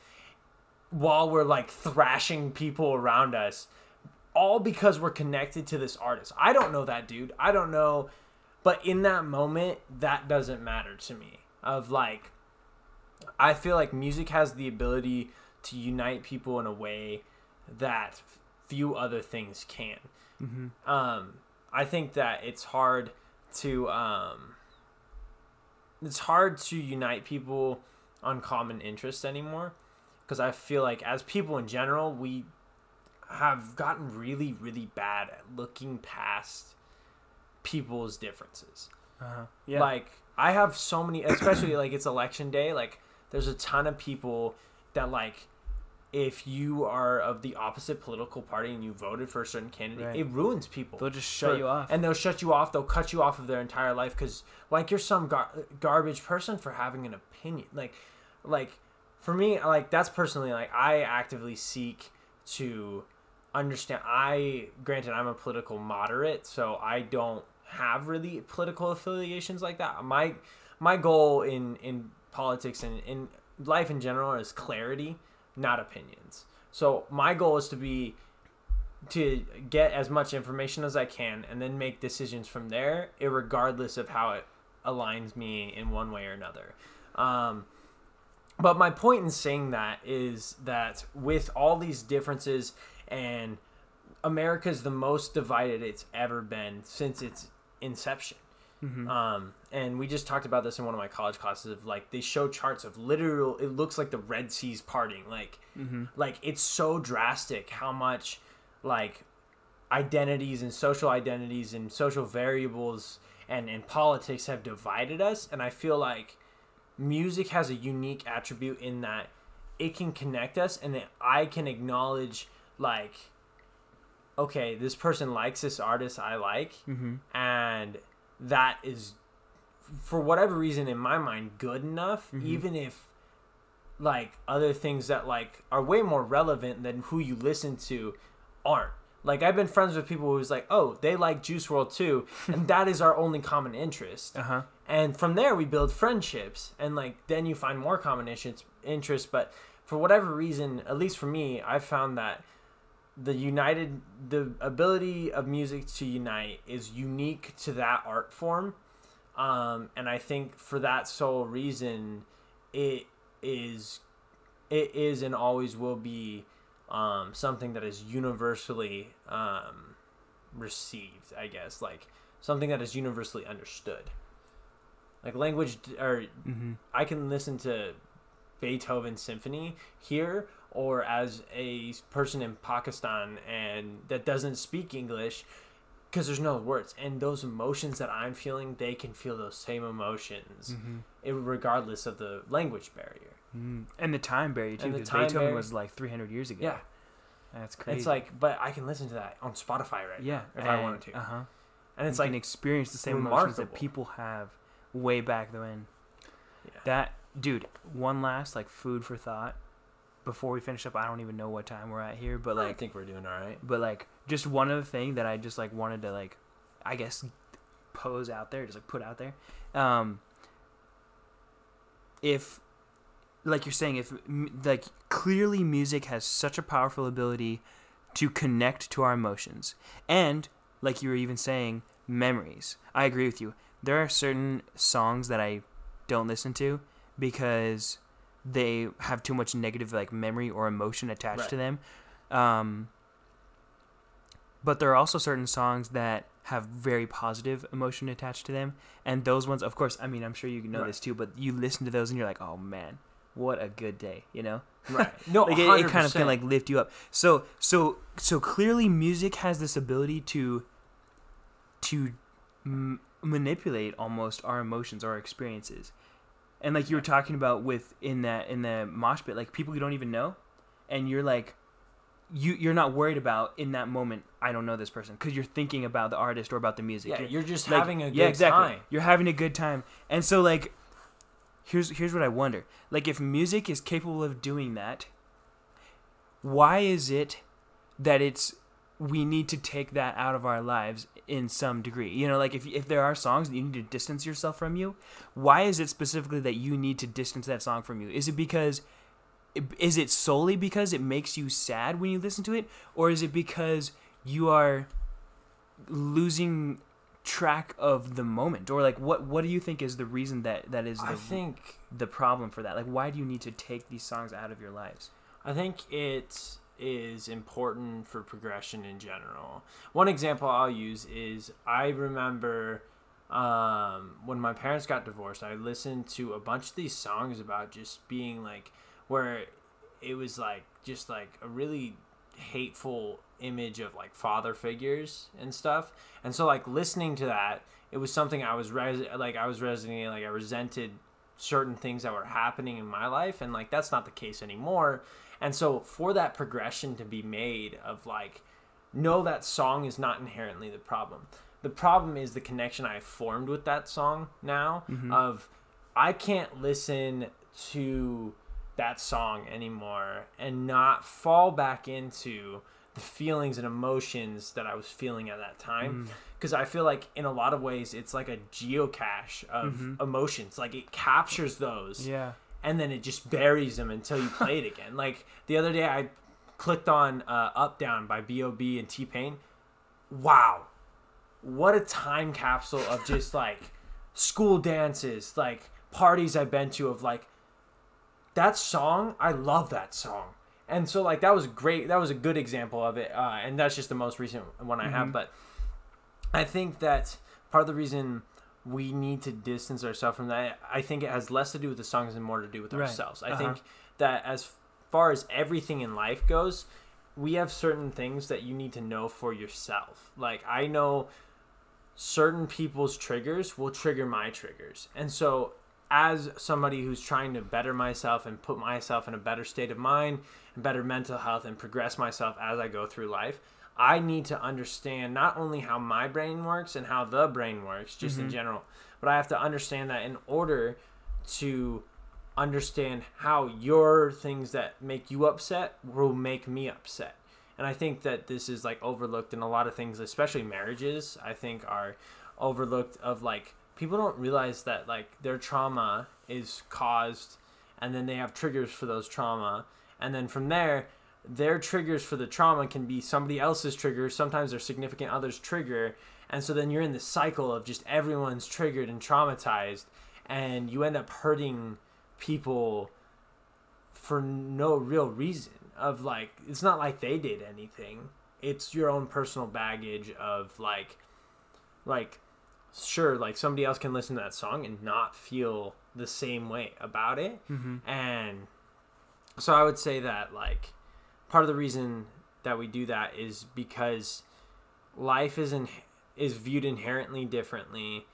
while we're like thrashing people around us all because we're connected to this artist. I don't know that dude. I don't know, but in that moment, that doesn't matter to me. Of like, I feel like music has the ability to unite people in a way that few other things can. Mm-hmm. Um, I think that it's hard to um, it's hard to unite people on common interests anymore because I feel like as people in general, we have gotten really, really bad at looking past people's differences. Uh-huh. Yeah. Like I have so many, especially like it's election day. Like there's a ton of people that like, if you are of the opposite political party and you voted for a certain candidate, Right. it ruins people. They'll just shut you off. and they'll shut you off. They'll cut you off of their entire life because like you're some gar- garbage person for having an opinion. Like, like for me, like that's personally like I actively seek to understand. I granted I'm a political moderate, so I don't have really political affiliations like that. My my goal in in politics and in life in general is clarity, not opinions. So my goal is to be to get as much information as I can and then make decisions from there, regardless of how it aligns me in one way or another. Um, but my point in saying that is that with all these differences and America's the most divided it's ever been since its inception. Mhm. Um, and we just talked about this in one of my college classes of like they show charts of literal it looks like the Red Sea's parting. Like Mhm. like it's so drastic how much like identities and social identities and social variables and, and politics have divided us and i feel like music has a unique attribute in that it can connect us and that i can acknowledge like okay this person likes this artist i like Mhm. and that is for whatever reason in my mind good enough Mhm. even if like other things that like are way more relevant than who you listen to aren't like i've been friends with people who's like oh they like Juice WRLD too (laughs) and that is our only common interest Uh-huh. and from there we build friendships and like then you find more common interests but for whatever reason at least for me i found that the united the ability of music to unite is unique to that art form. Um, and i think for that sole reason it is it is and always will be um, something that is universally um, received i guess. Like something that is universally understood. Like language or Mm-hmm. I can listen to Beethoven's symphony here or as a person in Pakistan and that doesn't speak English because there's no words and those emotions that I'm feeling they can feel those same emotions Mm-hmm. regardless of the language barrier. Mm. And the time barrier too, And the because Beethoven was like 300 years ago. Yeah. That's crazy. It's like but I can listen to that on Spotify right yeah, if I wanted to. Uh huh. and it's you like can experience the same emotions that people have way back then. Yeah. That dude. One last like food for thought before we finish up. I don't even know what time we're at here, but like I think we're doing all right. but like, just one other thing that I just like wanted to like, I guess, pose out there, just like put out there. Um, if like you're saying, if like clearly music has such a powerful ability to connect to our emotions, and like you were even saying, memories. I agree with you. There are certain songs that I don't listen to because they have too much negative like memory or emotion attached to them. Um, but there are also certain songs that have very positive emotion attached to them, and those ones, of course, I mean, I'm sure you know Right. this too. But you listen to those and you're like, oh man, what a good day, you know? Right. (laughs) No, like it, it kind of can like lift you up. So so so clearly, music has this ability to to m- manipulate almost our emotions, our experiences, and like you were talking about with in that in the mosh pit, like people you don't even know, and you're like. You, you're not worried about in that moment. I don't know this person because you're thinking about the artist or about the music. Yeah, You're- you're just like, having a good yeah, exactly. time. You're having a good time, and so like, here's here's what I wonder: like, if music is capable of doing that, why is it that it's we need to take that out of our lives in some degree? You know, like if if there are songs that you need to distance yourself from you, why is it specifically that you need to distance that song from you? Is it because is it solely because it makes you sad when you listen to it or is it because you are losing track of the moment or like what what do you think is the reason that that is the, I think the problem for that like why do you need to take these songs out of your lives I think it is important for progression in general. One example I'll use is I remember um, when my parents got divorced, I listened to a bunch of these songs about just being like, where it was like, just like a really hateful image of like father figures and stuff. And so, like, listening to that, it was something I was res- like, I was resonating, like, I resented certain things that were happening in my life and like that's not the case anymore and so for that progression to be made of like no that song is not inherently the problem. The problem is the connection i formed with that song now mm-hmm. of i can't listen to that song anymore and not fall back into the feelings and emotions that i was feeling at that time. Mm. Because I feel like in a lot of ways it's like a geocache of mm-hmm. emotions. Like it captures those yeah and then it just buries them until you play it again. Like the other day I clicked on uh, Up Down by B.O.B. and T Pain. Wow. What a time capsule of just like school dances, like parties I've been to of like that song. I love that song. And so like that was great. That was a good example of it. Uh, and that's just the most recent one I have. But I think that part of the reason we need to distance ourselves from that, I think it has less to do with the songs and more to do with Right. ourselves. I Uh-huh. think that as far as everything in life goes, we have certain things that you need to know for yourself. Like I know certain people's triggers will trigger my triggers. And so as somebody who's trying to better myself and put myself in a better state of mind and better mental health and progress myself as I go through life, I need to understand not only how my brain works and how the brain works, just in mm-hmm. general, but I have to understand that in order to understand how your things that make you upset will make me upset. And I think that this is like overlooked in a lot of things, especially marriages, I think are overlooked of like people don't realize that like their trauma is caused and then they have triggers for those trauma. And then from there their triggers for the trauma can be somebody else's triggers sometimes their significant other's trigger and so then you're in this cycle of just everyone's triggered and traumatized and you end up hurting people for no real reason of like it's not like they did anything it's your own personal baggage of like like sure like somebody else can listen to that song and not feel the same way about it mm-hmm. and so I would say that like part of the reason that we do that is because life is in, is viewed inherently differently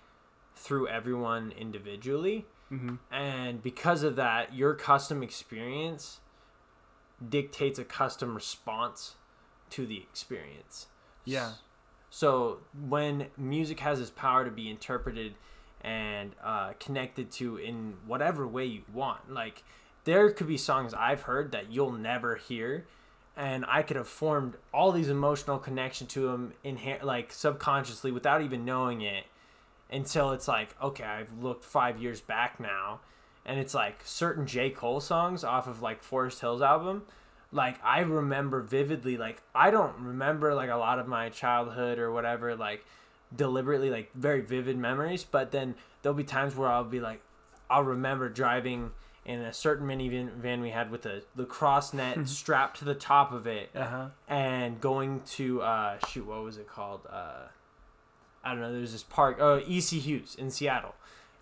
through everyone individually Mm-hmm. and because of that your custom experience dictates a custom response to the experience Yeah. so when music has this power to be interpreted and uh, connected to in whatever way you want, like there could be songs I've heard that you'll never hear, and I could have formed all these emotional connection to him in like subconsciously without even knowing it, until it's like okay, I've looked five years back now, and it's like certain J Cole songs off of like Forest Hills album. Like I remember vividly. Like I don't remember like a lot of my childhood or whatever. Like deliberately like very vivid memories. But then there'll be times where I'll be like, I'll remember driving in a certain minivan van we had with a lacrosse net (laughs) strapped to the top of it Uh huh. and going to uh shoot what was it called? Uh i don't know there's this park oh ec hughes in seattle.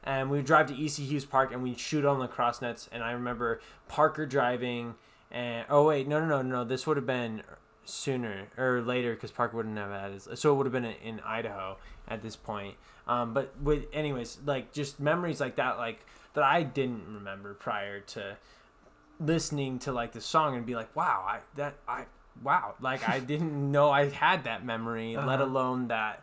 And we would drive to ec hughes park and we'd shoot on lacrosse nets and i remember parker driving and oh wait no no no no this would have been sooner or later because parker wouldn't have had his so it would have been in, in idaho at this point. Um but with anyways like just memories like that like that i didn't remember prior to listening to like the song and be like wow i that i wow like i (laughs) didn't know i had that memory let Uh-huh. alone that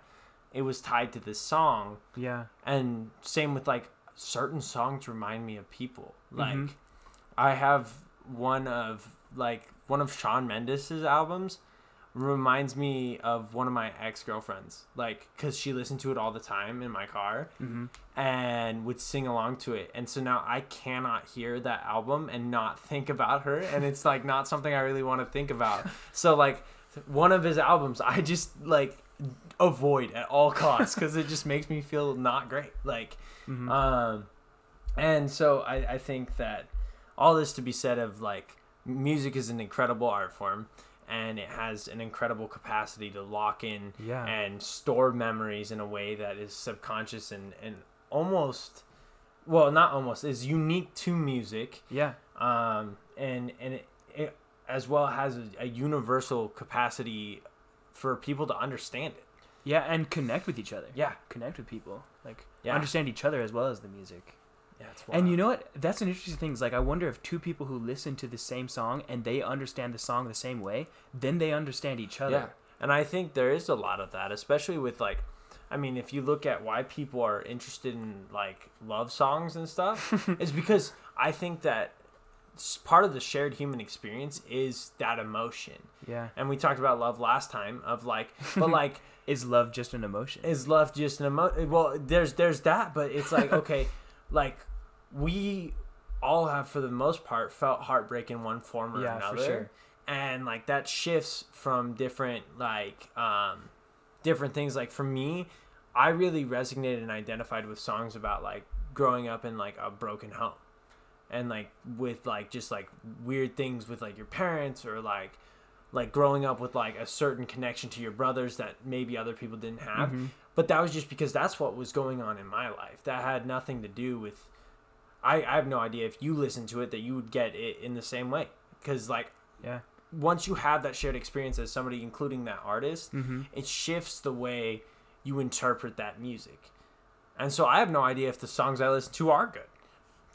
it was tied to this song Yeah. and same with like certain songs remind me of people like Mhm. i have one of like one of Shawn Mendes's albums reminds me of one of my ex-girlfriends like because she listened to it all the time in my car Mm-hmm. and would sing along to it. And so now I cannot hear that album and not think about her. And it's like not something I really want to think about. (laughs) So like one of his albums, I just like avoid at all costs because it just makes me feel not great. Like, Mm-hmm. um, and so I, I think that all this to be said of like music is an incredible art form and it has an incredible capacity to lock in yeah. and store memories in a way that is subconscious and, and almost well not almost is unique to music yeah. um, and and it, it as well has a, a universal capacity for people to understand it Yeah, and connect with each other. yeah Connect with people. Like Yeah. understand each other as well as the music. Yeah it's And you know what? That's an interesting thing. Is like I wonder if two people who listen to the same song and they understand the song the same way, then they understand each other. yeah and i think there is a lot of that especially with like i mean if you look at why people are interested in like love songs and stuff (laughs) it's because i think that part of the shared human experience is that emotion Yeah. and we talked about love last time of like but (laughs) like Is love just an emotion? is love just an emotion? well there's there's that but it's like (laughs) okay like we all have for the most part felt heartbreak in one form or Yeah, for another. sure. and like that shifts from different like um different things. Like for me i really resonated and identified with songs about like growing up in like a broken home. And like with like just like weird things with like your parents or like like growing up with like a certain connection to your brothers that maybe other people didn't have. Mhm. but that was just because that's what was going on in my life. That had nothing to do with i i have no idea if you listen to it that you would get it in the same way because like Yeah. once you have that shared experience as somebody including that artist Mm-hmm. it shifts the way you interpret that music and so i have no idea if the songs i listen to are good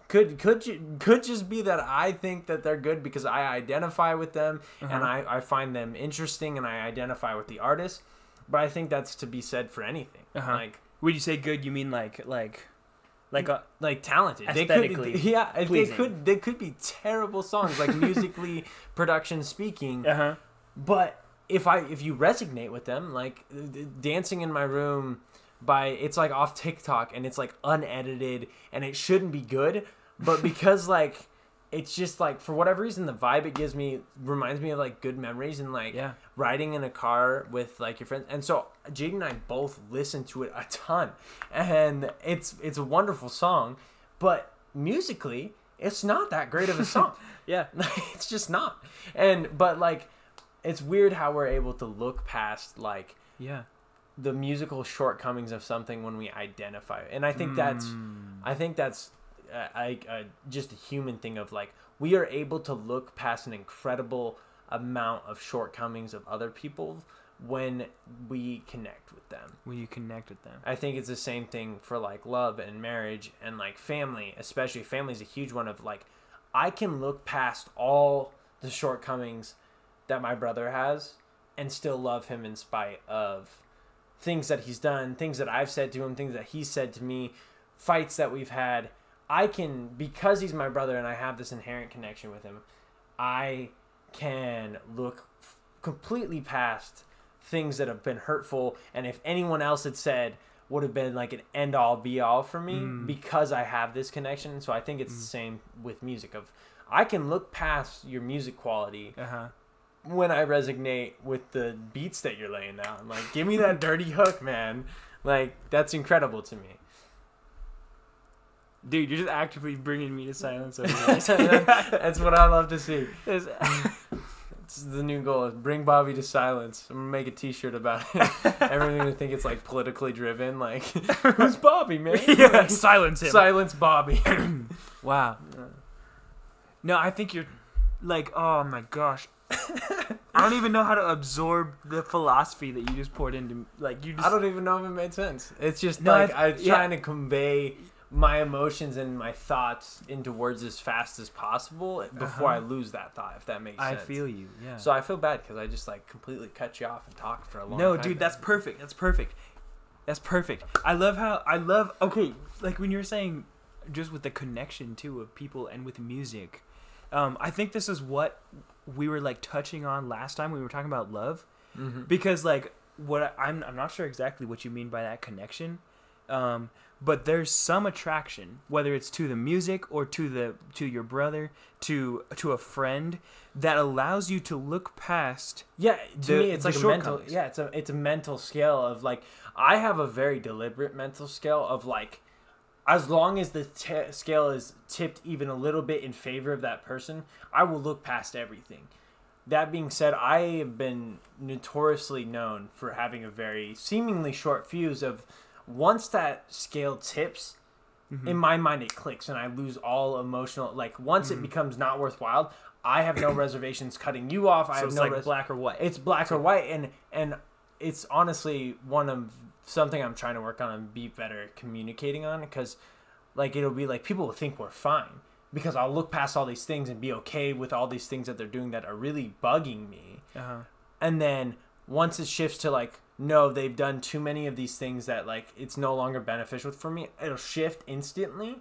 could could could just be that i think that they're good because i identify with them and Uh-huh. I, I find them interesting and i identify with the artist but i think that's to be said for anything Uh-huh. like When you say good, you mean like like like a like talented. They Aesthetically could, yeah, they could they could be terrible songs, like musically (laughs) production speaking. uh huh. But if I if you resonate with them, like uh, dancing in my room by it's like off TikTok and it's like unedited and it shouldn't be good, but because like it's just like for whatever reason the vibe it gives me reminds me of like good memories and like Yeah. riding in a car with like your friends and so Jade and I both listen to it a ton and it's it's a wonderful song but musically it's not that great of a song (laughs) (laughs) Yeah. it's just not and but like it's weird how we're able to look past like Yeah. the musical shortcomings of something when we identify it. and i think that's Mm. I think that's uh, I, uh, just a human thing of like we are able to look past an incredible amount of shortcomings of other people when we connect with them. when you connect with them. I think it's the same thing for like love and marriage and like family, especially family is a huge one of like I can look past all the shortcomings that my brother has and still love him in spite of things that he's done, things that I've said to him, things that he's said to me, fights that we've had. I can because he's my brother and I have this inherent connection with him. I can look f- completely past things that have been hurtful and if anyone else had said would have been like an end all be all for me Mm. because I have this connection. So I think it's the same with music of I can look past your music quality Uh huh. when I resonate with the beats that you're laying down. Like give me that (laughs) dirty hook, man. Like that's incredible to me. Dude, you're just actively bringing me to silence (laughs) (laughs) that's what I love to see. It's- (laughs) It's the new goal is bring Bobby to silence. I'm gonna make a T-shirt about it. Everyone's gonna think it's like politically driven. Like, who's Bobby, man? yeah, Like, silence him. silence Bobby. (clears throat) (clears throat) wow. No, I think you're like, oh my gosh. I don't even know how to absorb the philosophy that you just poured into like you just I don't even know if it made sense. It's just No, like I'm yeah. trying to convey my emotions and my thoughts into words as fast as possible before I Uh-huh. lose that thought. If that makes I sense. I feel you. Yeah. So I feel bad because I just like completely cut you off and talked for a long no, time. dude, that's perfect. That's perfect. That's perfect. I love how I love okay, like when you're saying just with the connection too of people and with music. Um, I think this is what we were like touching on last time we were talking about love. Mhm. because like what I, I'm I'm not sure exactly what you mean by that connection, um, but there's some attraction whether it's to the music or to the to your brother to to a friend that allows you to look past. Yeah, to the- me, it's like a mental. Yeah, it's a it's a mental scale of like I have a very deliberate mental scale of like, as long as the t- scale is tipped even a little bit in favor of that person, I will look past everything. That being said, I have been notoriously known for having a very seemingly short fuse of once that scale tips, Mm-hmm. in my mind it clicks and I lose all emotional like once Mm-hmm. it becomes not worthwhile, I have no (coughs) reservations cutting you off. I So have it's no like res- black or white. it's black or white and and it's honestly one of something i'm trying to work on and be better at communicating on because like it'll be like people will think we're fine because i'll look past all these things and be okay with all these things that they're doing that are really bugging me uh-huh. and then once it shifts to like no they've done too many of these things that like it's no longer beneficial for me. It'll shift instantly.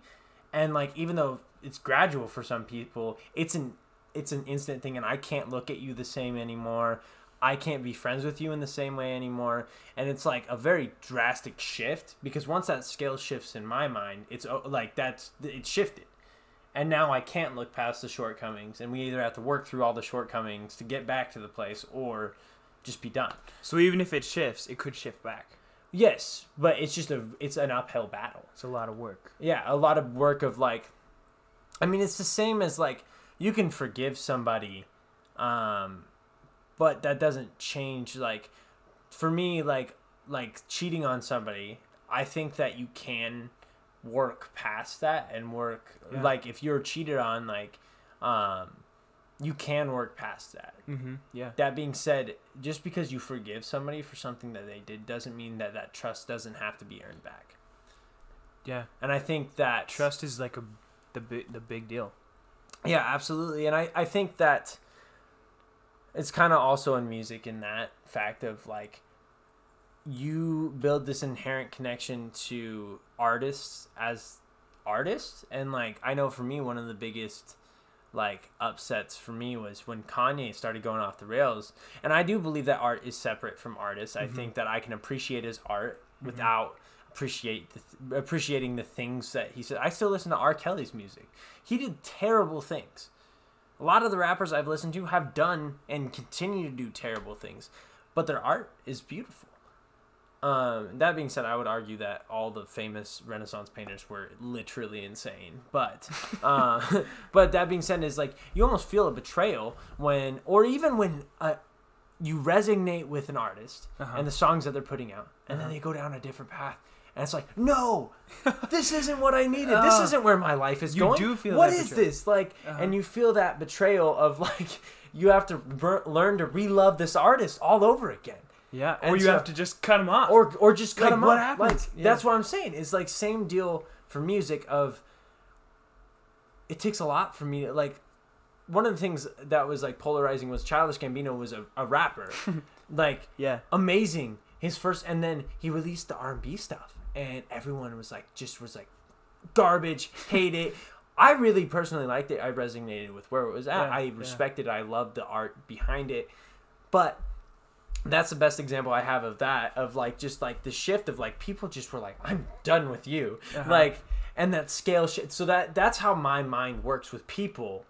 And like even though it's gradual for some people it's an it's an instant thing and i can't look at you the same anymore. I can't be friends with you in the same way anymore. And it's like a very drastic shift because once that scale shifts in my mind it's oh, like that's it's shifted. And now I can't look past the shortcomings, and we either have to work through all the shortcomings to get back to the place, or just be done. So even if it shifts, it could shift back. Yes, but it's just a it's an uphill battle. It's a lot of work. Yeah, a lot of work of like, I mean, it's the same as like you can forgive somebody, um, but that doesn't change like, for me like like cheating on somebody. I think that you can work past that and work Yeah. like if you're cheated on like, um, you can work past that. Mm-hmm. Yeah. That being said, just because you forgive somebody for something that they did doesn't mean that that trust doesn't have to be earned back. Yeah. And I think that Trust is like a the big the big deal. Yeah, absolutely. And I, I think that it's kind of also in music in that fact of like you build this inherent connection to artists as artists and like I know for me one of the biggest like upsets for me was when Kanye started going off the rails and I do believe that art is separate from artists. I Mhm. think that I can appreciate his art without appreciate the appreciating the things that he said. I still listen to R. Kelly's music. He did terrible things. A lot of the rappers I've listened to have done and continue to do terrible things, but their art is beautiful. Um, that being said, I would argue that all the famous Renaissance painters were literally insane. But, uh, (laughs) but that being said, is like you almost feel a betrayal when, or even when uh, you resonate with an artist Uh-huh. and the songs that they're putting out, and then Uh-huh. they go down a different path. And it's like, no, (laughs) this isn't what I needed. This Uh, isn't where my life is you going. do feel What is betrayal. this like? Uh-huh. And you feel that betrayal of (laughs) like you have to learn to re-love this artist all over again, Yeah. Or you so- have to just cut them off. or or just cut Like, them what off. happens? Like, Yeah. That's what I'm saying. It's like same deal for music. Of it takes a lot for me to like. One of the things that was like polarizing was Childish Gambino was a, a rapper, (laughs) like yeah. amazing. His first, and then he released the R and B stuff, and everyone was like, just was like, garbage, (laughs) hate it. I really personally liked it. I resonated with where it was at. Yeah, I yeah. respected. it. I loved the art behind it, but that's the best example I have of that of like just like the shift of like people just were like I'm done with you Uh-huh. like and that scale shit so that that's how my mind works with people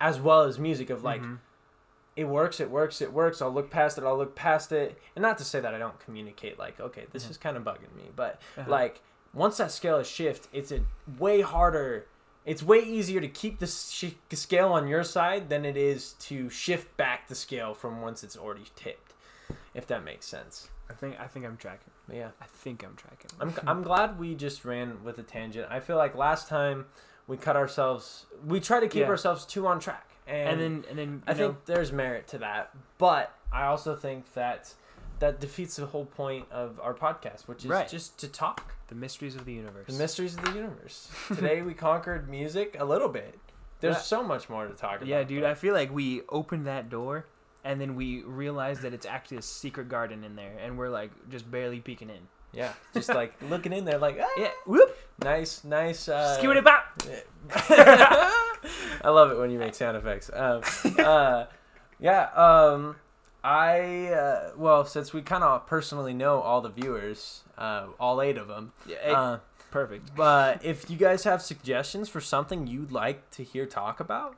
as well as music of like Mhm. it works it works it works I'll look past it I'll look past it and not to say that I don't communicate like okay this Mhm. is kind of bugging me but Uh-huh. like once that scale is shift it's a way harder it's way easier to keep the sh- scale on your side than it is to shift back the scale from once it's already tipped if that makes sense I think I think I'm tracking. yeah I think I'm tracking. I'm, (laughs) I'm glad we just ran with a tangent i feel like last time we cut ourselves we try to keep Yeah. ourselves too on track and, and then and then i know, think there's merit to that but i also think that that defeats the whole point of our podcast which is Right. just to talk the mysteries of the universe. the mysteries of the universe (laughs) today we conquered music a little bit there's Yeah. so much more to talk about yeah, dude. but- I feel like we opened that door, and then we realized that it's actually a secret garden in there, and we're like just barely peeking in. yeah (laughs) just like looking in there like ah, Yeah. Whoop. nice nice uh Skip it back. I love it when you make sound effects. Um, (laughs) uh, yeah. Um, I uh, well, since we kind of personally know all the viewers, uh, all eight of them. Yeah. Uh, perfect. but if you guys have suggestions for something you'd like to hear talk about,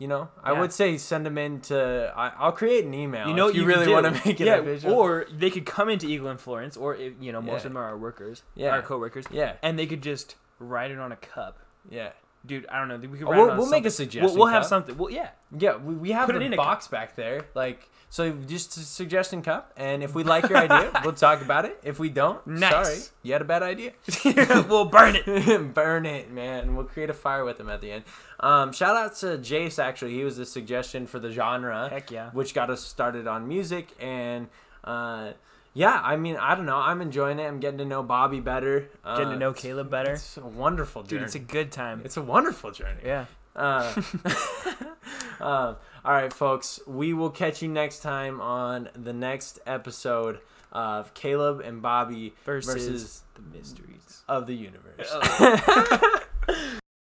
you know, I would say send them in to. I, I'll create an email. You know, if you, you really want to make it yeah, a visual. or they could come into Eagle and Florence, or if, you know, most Yeah. of them are our workers, Yeah. our coworkers, yeah, and they could just write it on a cup. yeah. Dude, I don't know. We could write it We'll, on we'll make a suggestion. We'll, we'll have something. Well, yeah. Yeah, we, we have Put it the in a box back there. Like, so just a suggestion cup, and if we like your idea, (laughs) we'll talk about it. If we don't, Nice. sorry, you had a bad idea. (laughs) (laughs) we'll burn it. Burn it, man. We'll create a fire with him at the end. Um, shout out to Jace. Actually, he was the suggestion for the genre, Heck yeah. which got us started on music, and uh, yeah, I mean, I don't know. I'm enjoying it. I'm getting to know Bobby better. Uh, Getting to know Caleb better. It's a wonderful journey. Dude, it's a good time. it's a wonderful journey. yeah. Uh, um, all right, folks. We will catch you next time on the next episode of Caleb and Bobby Versus, versus the mysteries. of the universe. Oh. (laughs)